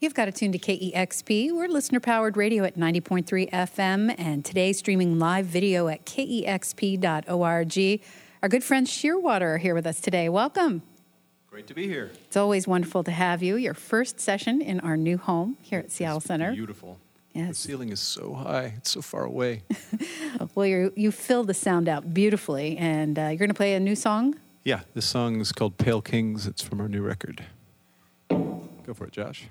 You've got to tune to KEXP. We're listener powered radio at 90.3 FM and today streaming live video at kexp.org. Our good friend Shearwater are here with us today. Welcome. Great to be here. It's always wonderful to have you. Your first session in our new home here at Seattle It's Center. Beautiful. Yes. The ceiling is so high. It's so far away. Well, you you fill the sound out beautifully, and uh, you're going to play a new song. yeah, this song is called Pale Kings. It's from our new record. Go for it, Josh.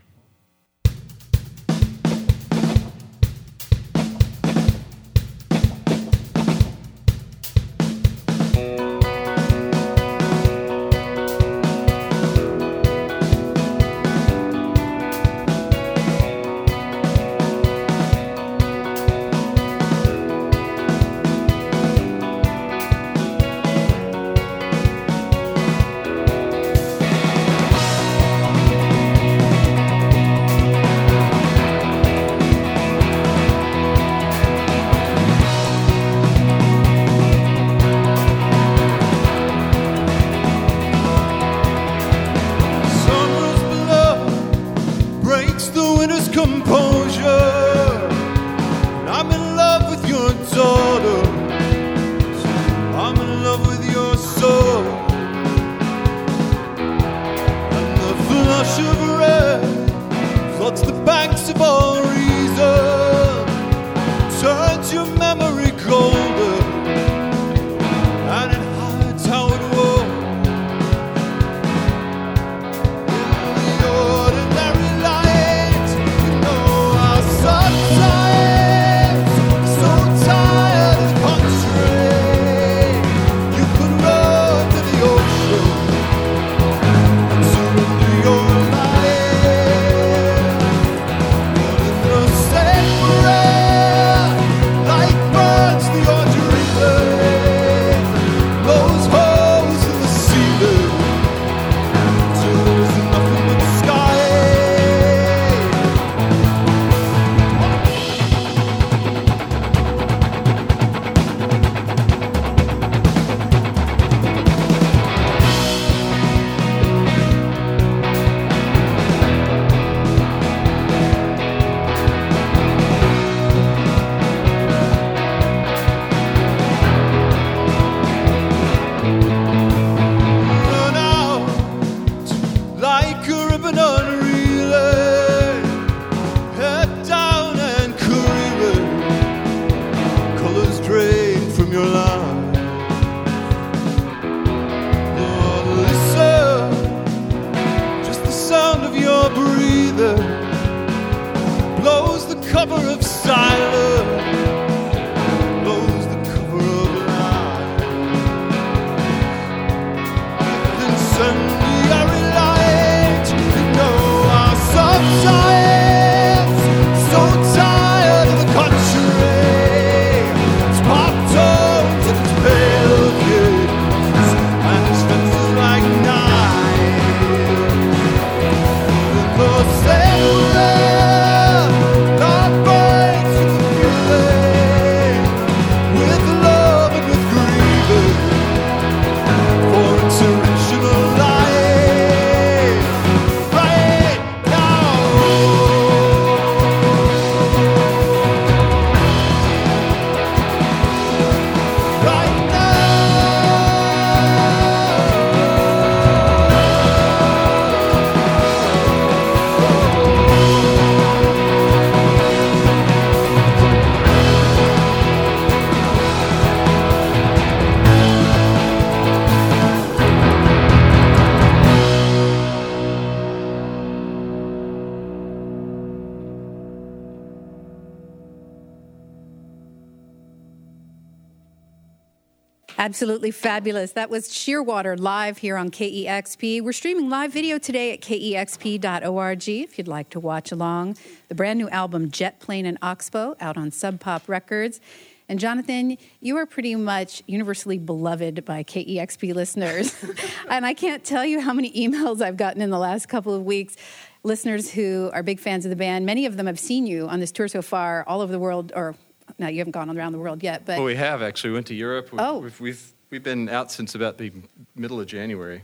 Absolutely fabulous. That was Shearwater live here on KEXP. We're streaming live video today at kexp.org if you'd like to watch along. The brand new album Jet Plane and Oxbow out on Sub Pop Records. And Jonathan, you are pretty much universally beloved by KEXP listeners. and I can't tell you how many emails I've gotten in the last couple of weeks. Listeners who are big fans of the band, many of them have seen you on this tour so far, all over the world, or no, you haven't gone around the world yet, but Well, we have actually. We went to Europe. We've, Oh. we've, we've We've been out since about the middle of January.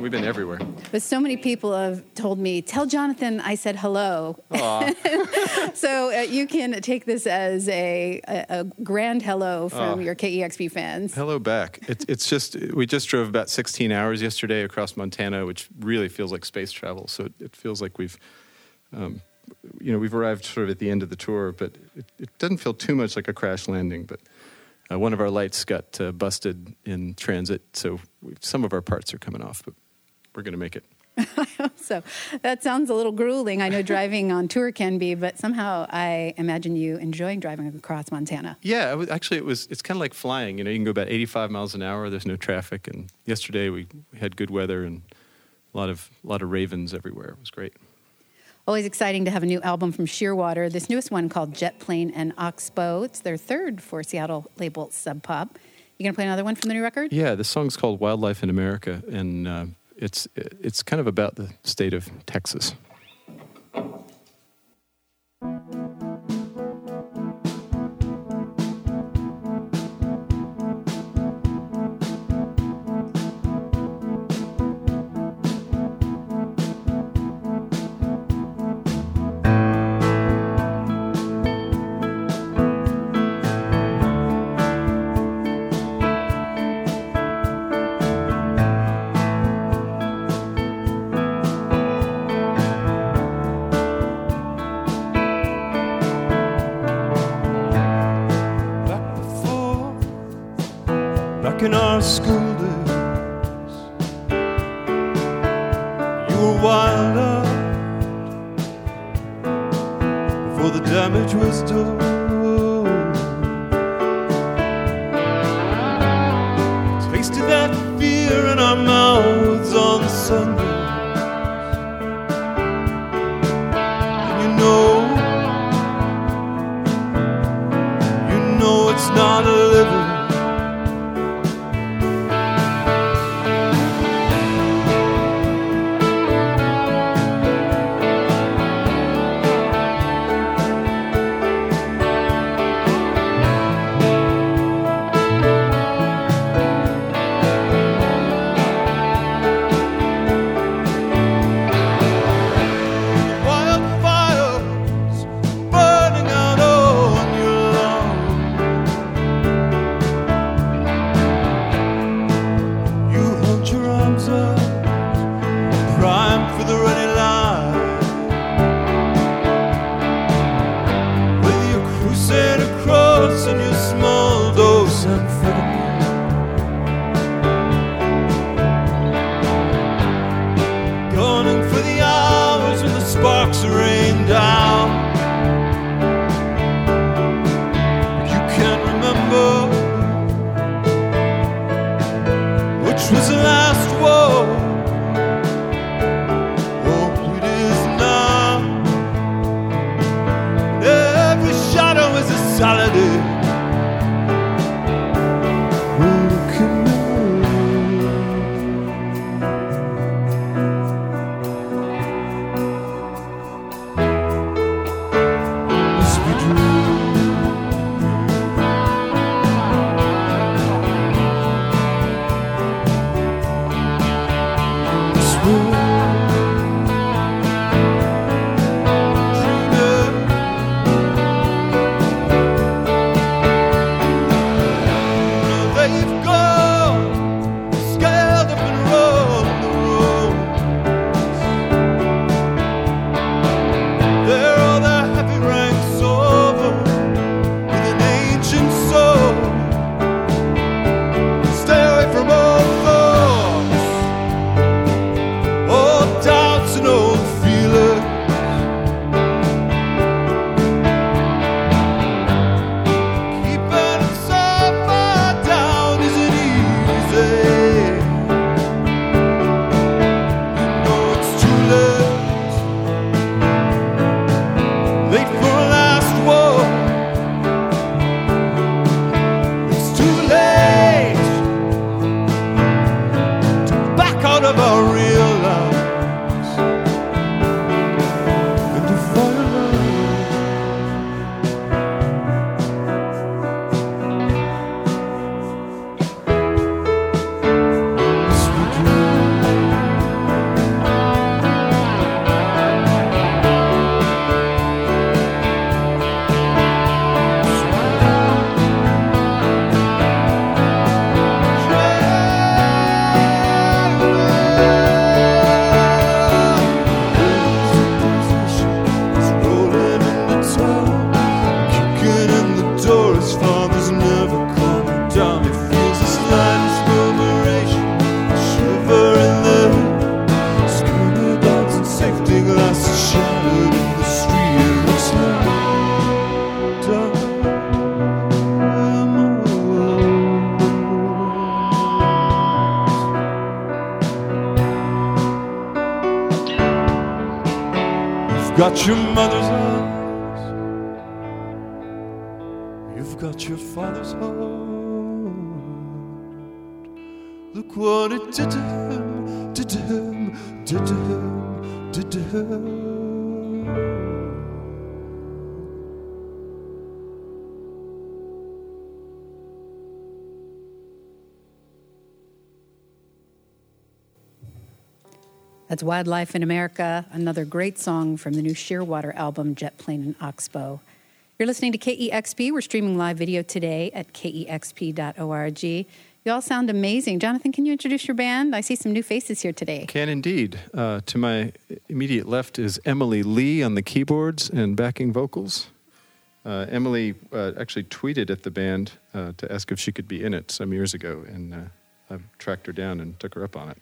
We've been everywhere. But so many people have told me, tell Jonathan I said hello. so uh, you can take this as a, a, a grand hello from Aw. your KEXP fans. Hello back. It's it's just we just drove about 16 hours yesterday across Montana, which really feels like space travel. So it, it feels like we've, um, you know, we've arrived sort of at the end of the tour, but it, it doesn't feel too much like a crash landing. But uh, one of our lights got uh, busted in transit, so some of our parts are coming off, but we're going to make it. So that sounds a little grueling. I know driving on tour can be, but somehow I imagine you enjoying driving across Montana. Yeah, was, actually, it was. It's kind of like flying. You know, you can go about 85 miles an hour. There's no traffic, and yesterday we had good weather and a lot of a lot of ravens everywhere. It was great. Always exciting to have a new album from Shearwater. This newest one called Jet Plane and Oxbow. It's their third for Seattle label Sub Pop. You gonna play another one from the new record? Yeah, the song's called "Wildlife in America," and uh, it's it's kind of about the state of Texas. Got your mother's eyes, You've got your father's heart. Look what it did to him, did to him, did to him, did to him. That's Wildlife in America, another great song from the new Shearwater album, Jet Plane and Oxbow. You're listening to KEXP. We're streaming live video today at kexp.org. You all sound amazing. Jonathan, can you introduce your band? I see some new faces here today. Can indeed. Uh, to my immediate left is Emily Lee on the keyboards and backing vocals. Uh, Emily uh, actually tweeted at the band uh, to ask if she could be in it some years ago, and uh, I tracked her down and took her up on it.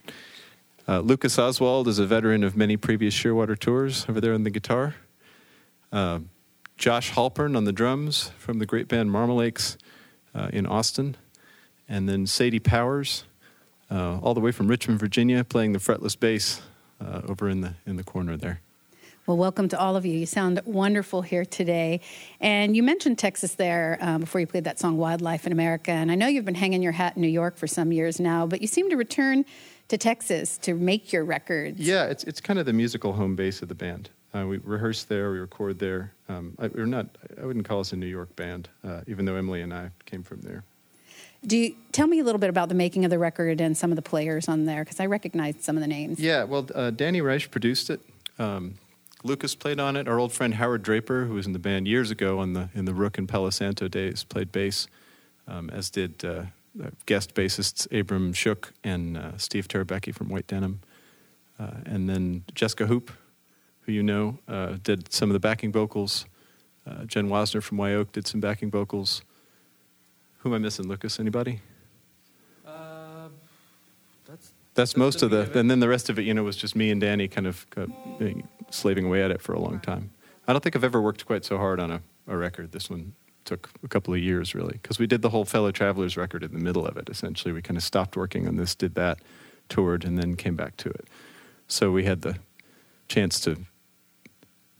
Uh, Lucas Oswald is a veteran of many previous Shearwater tours over there on the guitar. Uh, Josh Halpern on the drums from the great band Marmalakes uh, in Austin. And then Sadie Powers, uh, all the way from Richmond, Virginia, playing the fretless bass uh, over in the, in the corner there. Well, welcome to all of you. You sound wonderful here today. And you mentioned Texas there um, before you played that song, Wildlife in America. And I know you've been hanging your hat in New York for some years now, but you seem to return to Texas to make your records. Yeah, it's, it's kind of the musical home base of the band. Uh, we rehearse there, we record there. Um, I, we're not, I wouldn't call us a New York band, uh, even though Emily and I came from there. Do you tell me a little bit about the making of the record and some of the players on there? Because I recognized some of the names. Yeah, well, uh, Danny Reisch produced it. Um, Lucas played on it. Our old friend Howard Draper, who was in the band years ago on the in the Rook and Palo Santo days, played bass, um, as did uh, guest bassists Abram Shook and uh, Steve Terebecki from White Denim. Uh, and then Jesca Hoop, who you know, uh, did some of the backing vocals. Uh, Jen Wasner from Wye Oak did some backing vocals. Who am I missing, Lucas? Anybody? Uh, that's That's most of the, of and then the rest of it, you know, was just me and Danny kind of uh, slaving away at it for a long time. I don't think I've ever worked quite so hard on a, a record. This one took a couple of years, really, because we did the whole Fellow Travelers record in the middle of it. Essentially, we kind of stopped working on this, did that, toured, and then came back to it. So we had the chance to.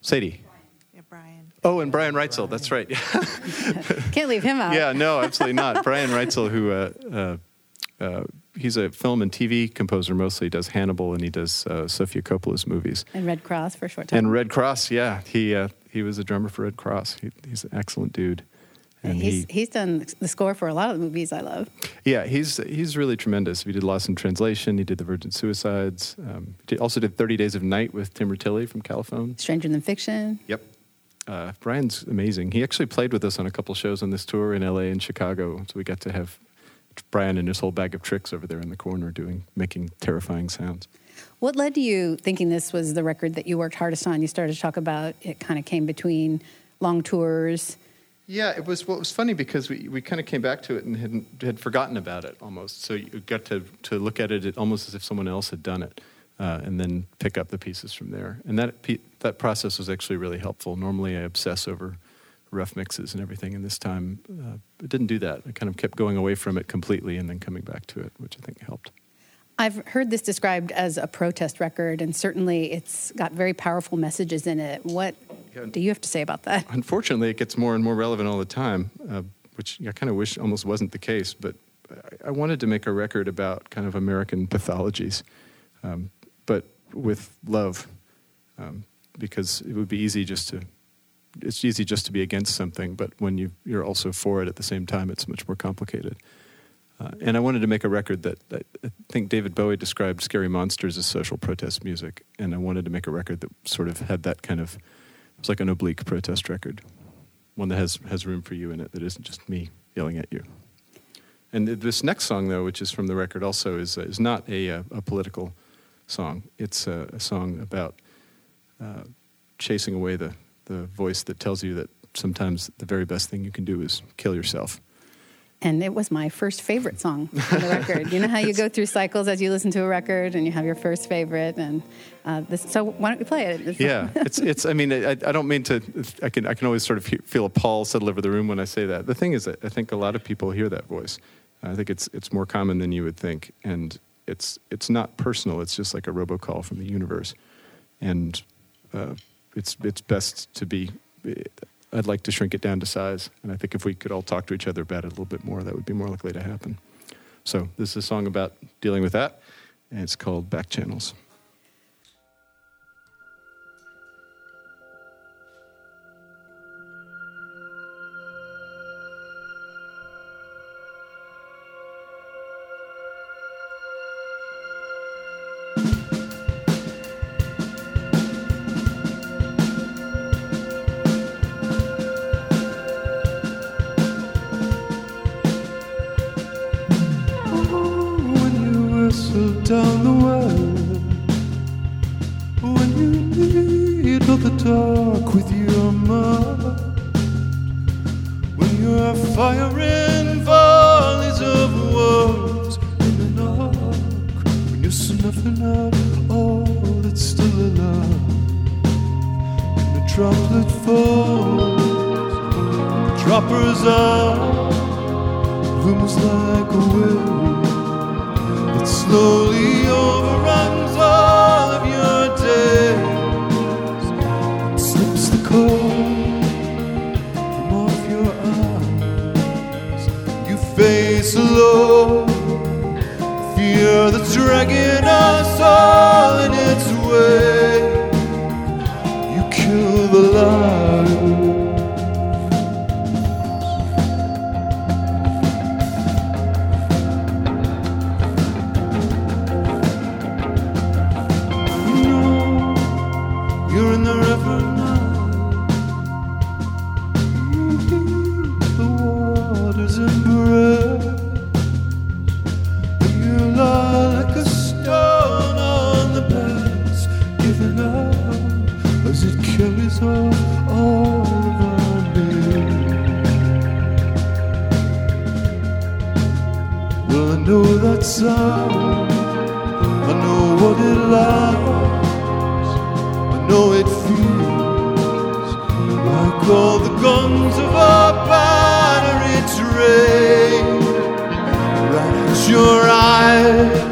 Sadie. Yeah, Brian. Oh, and Brian Reitzell. That's right. Can't leave him out. Yeah, no, absolutely not. Brian Reitzell, who uh, uh, uh, he's a film and TV composer mostly. He does Hannibal and he does uh, Sofia Coppola's movies. And Redd Kross for a short time. And Redd Kross, yeah, he uh, he was a drummer for Redd Kross. He, he's an excellent dude. And he's, he, he's done the score for a lot of the movies I love. yeah, he's he's really tremendous. He did Lost in Translation. He did The Virgin Suicides. Um, he did- also did Thirty Days of Night with Tim Rutili from Califone. Stranger Than Fiction. Yep. Uh, Brian's amazing. He actually played with us on a couple shows on this tour in LA and Chicago. So we got to have Brian and his whole bag of tricks over there in the corner doing making terrifying sounds. What led to you thinking this was the record that you worked hardest on? You started to talk about it kind of came between long tours. Yeah, it was. Well, it was funny because we, we kind of came back to it and had had forgotten about it almost. So you got to to look at it almost as if someone else had done it, uh, and then pick up the pieces from there. And that that process was actually really helpful. Normally, I obsess over rough mixes and everything, and this time uh, it didn't do that. I kind of kept going away from it completely and then coming back to it, which I think helped. I've heard this described as a protest record, and certainly it's got very powerful messages in it. What do you have to say about that? Unfortunately, it gets more and more relevant all the time, uh, which I kind of wish almost wasn't the case. But I, I wanted to make a record about kind of American pathologies, um, but with love, um, because it would be easy just to. It's easy just to be against something, but when you, you're also for it at the same time, it's much more complicated. Uh, and I wanted to make a record that, that I think David Bowie described Scary Monsters as social protest music, and I wanted to make a record that sort of had that kind of it's like an oblique protest record, one that has has room for you in it, that isn't just me yelling at you. And th- this next song, though, which is from the record, also is uh, is not a uh, a political song. It's a, a song about uh, chasing away the the voice that tells you that sometimes the very best thing you can do is kill yourself and it was my first favorite song on the record. you know how you go through cycles as you listen to a record, and you have your first favorite, and uh, this, so why don't we play it? It's yeah, it's it's. I mean, I, I don't mean to. I can I can always sort of feel a pulse settle over the room when I say that. The thing is, that I think a lot of people hear that voice. I think it's it's more common than you would think, and it's it's not personal. It's just like a robocall from the universe, and uh, it's it's best to be I'd like to shrink it down to size. And I think if we could all talk to each other about it a little bit more, that would be more likely to happen. So this is a song about dealing with that, and it's called Back Channels. falling know that sound. I know what it lies. I know it feels like all the guns of our battery trained Right at your eyes.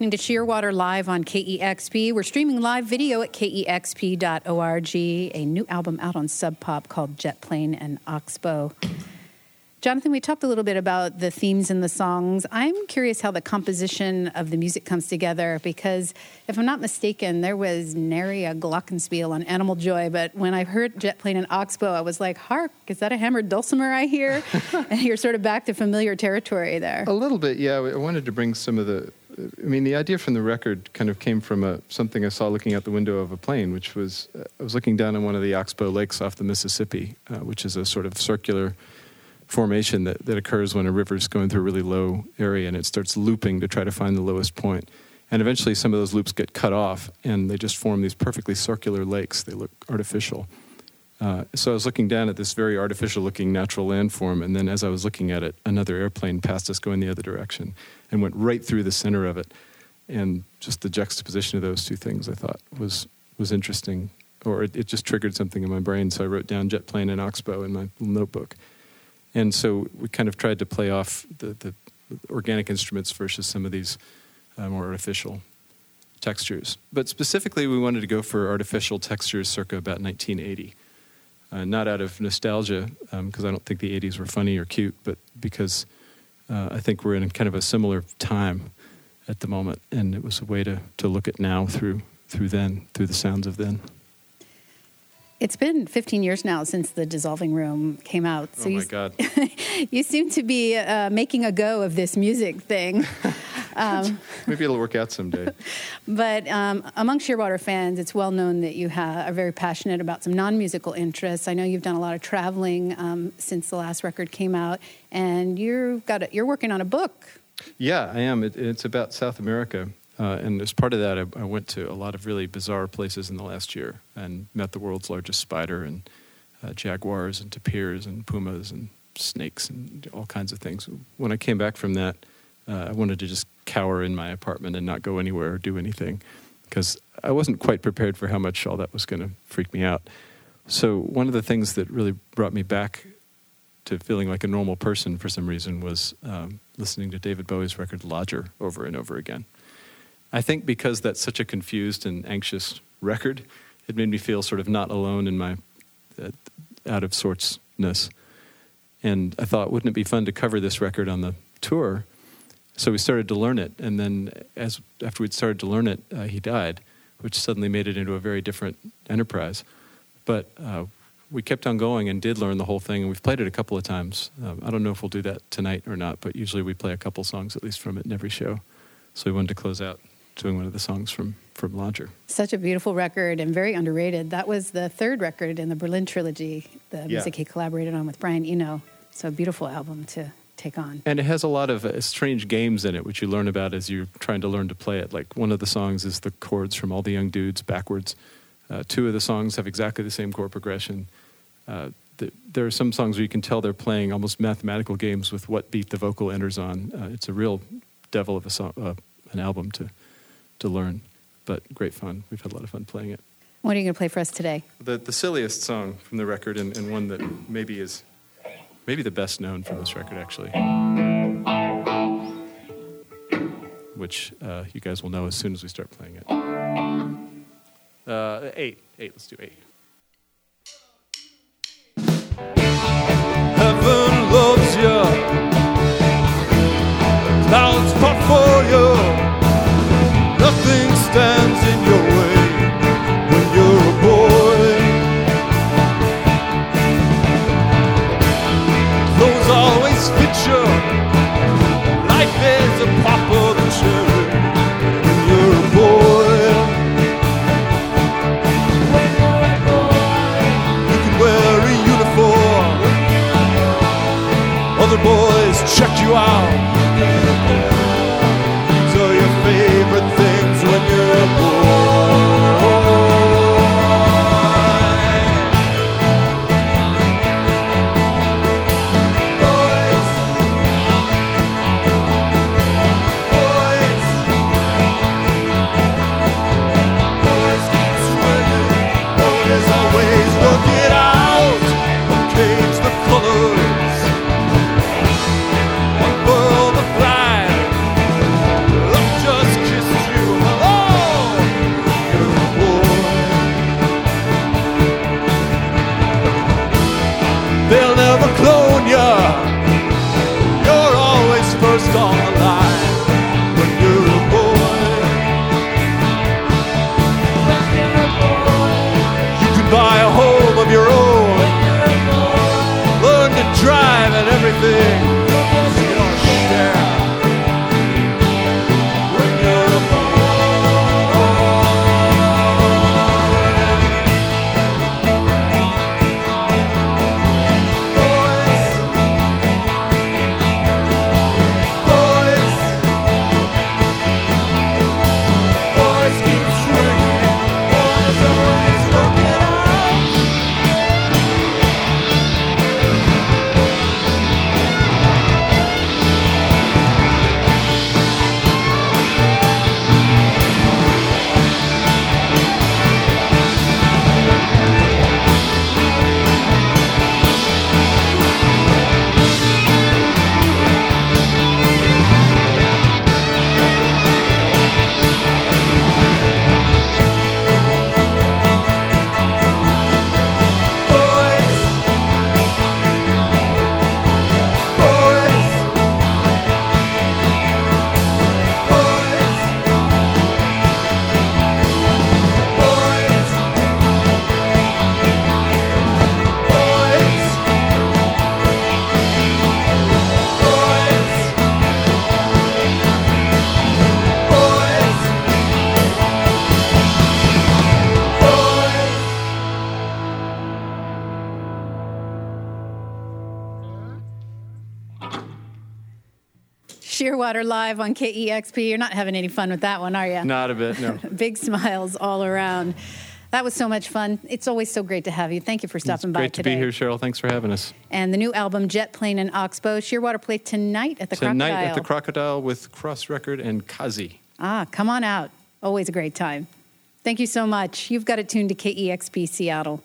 Listening to Shearwater live on KEXP. We're streaming live video at kexp.org. A new album out on Sub Pop called Jet Plane and Oxbow. Jonathan, we talked a little bit about the themes in the songs. I'm curious how the composition of the music comes together because, if I'm not mistaken, there was nary a glockenspiel on Animal Joy, but when I heard Jet Plane and Oxbow, I was like, hark, is that a hammered dulcimer I hear? and you're sort of back to familiar territory there. A little bit, yeah. I wanted to bring some of the. I mean, the idea from the record kind of came from a, something I saw looking out the window of a plane, which was uh, I was looking down on one of the Oxbow lakes off the Mississippi, uh, which is a sort of circular formation that, that occurs when a river is going through a really low area and it starts looping to try to find the lowest point. And eventually, some of those loops get cut off and they just form these perfectly circular lakes. They look artificial. Uh, so I was looking down at this very artificial looking natural landform, and then as I was looking at it, another airplane passed us going the other direction and went right through the center of it. And just the juxtaposition of those two things I thought was, was interesting, or it, it just triggered something in my brain. So I wrote down jet plane and oxbow in my notebook. And so we kind of tried to play off the, the organic instruments versus some of these uh, more artificial textures. But specifically, we wanted to go for artificial textures circa about 1980. Uh, not out of nostalgia, because um, I don't think the 80s were funny or cute, but because uh, I think we're in kind of a similar time at the moment, and it was a way to, to look at now through through then, through the sounds of then. It's been 15 years now since the dissolving room came out. So oh my you, God! you seem to be uh, making a go of this music thing. Um, Maybe it'll work out someday. But um, among Shearwater fans, it's well known that you ha- are very passionate about some non-musical interests. I know you've done a lot of traveling um, since the last record came out, and you've got a, you're working on a book. Yeah, I am. It, it's about South America. Uh, and as part of that, I, I, went to a lot of really bizarre places in the last year and met the world's largest spider and uh, jaguars and tapirs and pumas and snakes and all kinds of things. When I came back from that, uh, I wanted to just cower in my apartment and not go anywhere or do anything because I wasn't quite prepared for how much all that was going to freak me out. So, one of the things that really brought me back to feeling like a normal person for some reason was um, listening to David Bowie's record Lodger over and over again. I think because that's such a confused and anxious record, it made me feel sort of not alone in my uh, out of sortsness. And I thought, wouldn't it be fun to cover this record on the tour? So we started to learn it, and then as after we'd started to learn it, uh, he died, which suddenly made it into a very different enterprise. But uh, we kept on going and did learn the whole thing, and we've played it a couple of times. Um, I don't know if we'll do that tonight or not, but usually we play a couple songs at least from it in every show. So we wanted to close out doing one of the songs from from Lodger. Such a beautiful record and very underrated. That was the third record in the Berlin trilogy, the yeah. music he collaborated on with Brian Eno. So a beautiful album to take on. And it has a lot of uh, strange games in it, which you learn about as you're trying to learn to play it. Like one of the songs is the chords from All the Young Dudes backwards. Uh, two of the songs have exactly the same chord progression. Uh, the, there are some songs where you can tell they're playing almost mathematical games with what beat the vocal enters on. Uh, it's a real devil of a song, uh, an album to to learn, but great fun. We've had a lot of fun playing it. What are you going to play for us today? The, the silliest song from the record, and, and one that maybe is maybe the best known from this record, actually, which uh, you guys will know as soon as we start playing it. Uh, eight, eight. Let's do eight. Check Shearwater live on KEXP. You're not having any fun with that one, are you? Not a bit, no. Big smiles all around. That was so much fun. It's always so great to have you. Thank you for It's stopping by great to be here, Cheryl. Thanks for having us. And the new album Jet Plane and Oxbow, Shearwater play tonight at the Tonight Crocodile. Tonight at the Crocodile with Cross Record and Kazi. ah, come on out. Always a great time. Thank you so much. You've got it tuned to KEXP Seattle.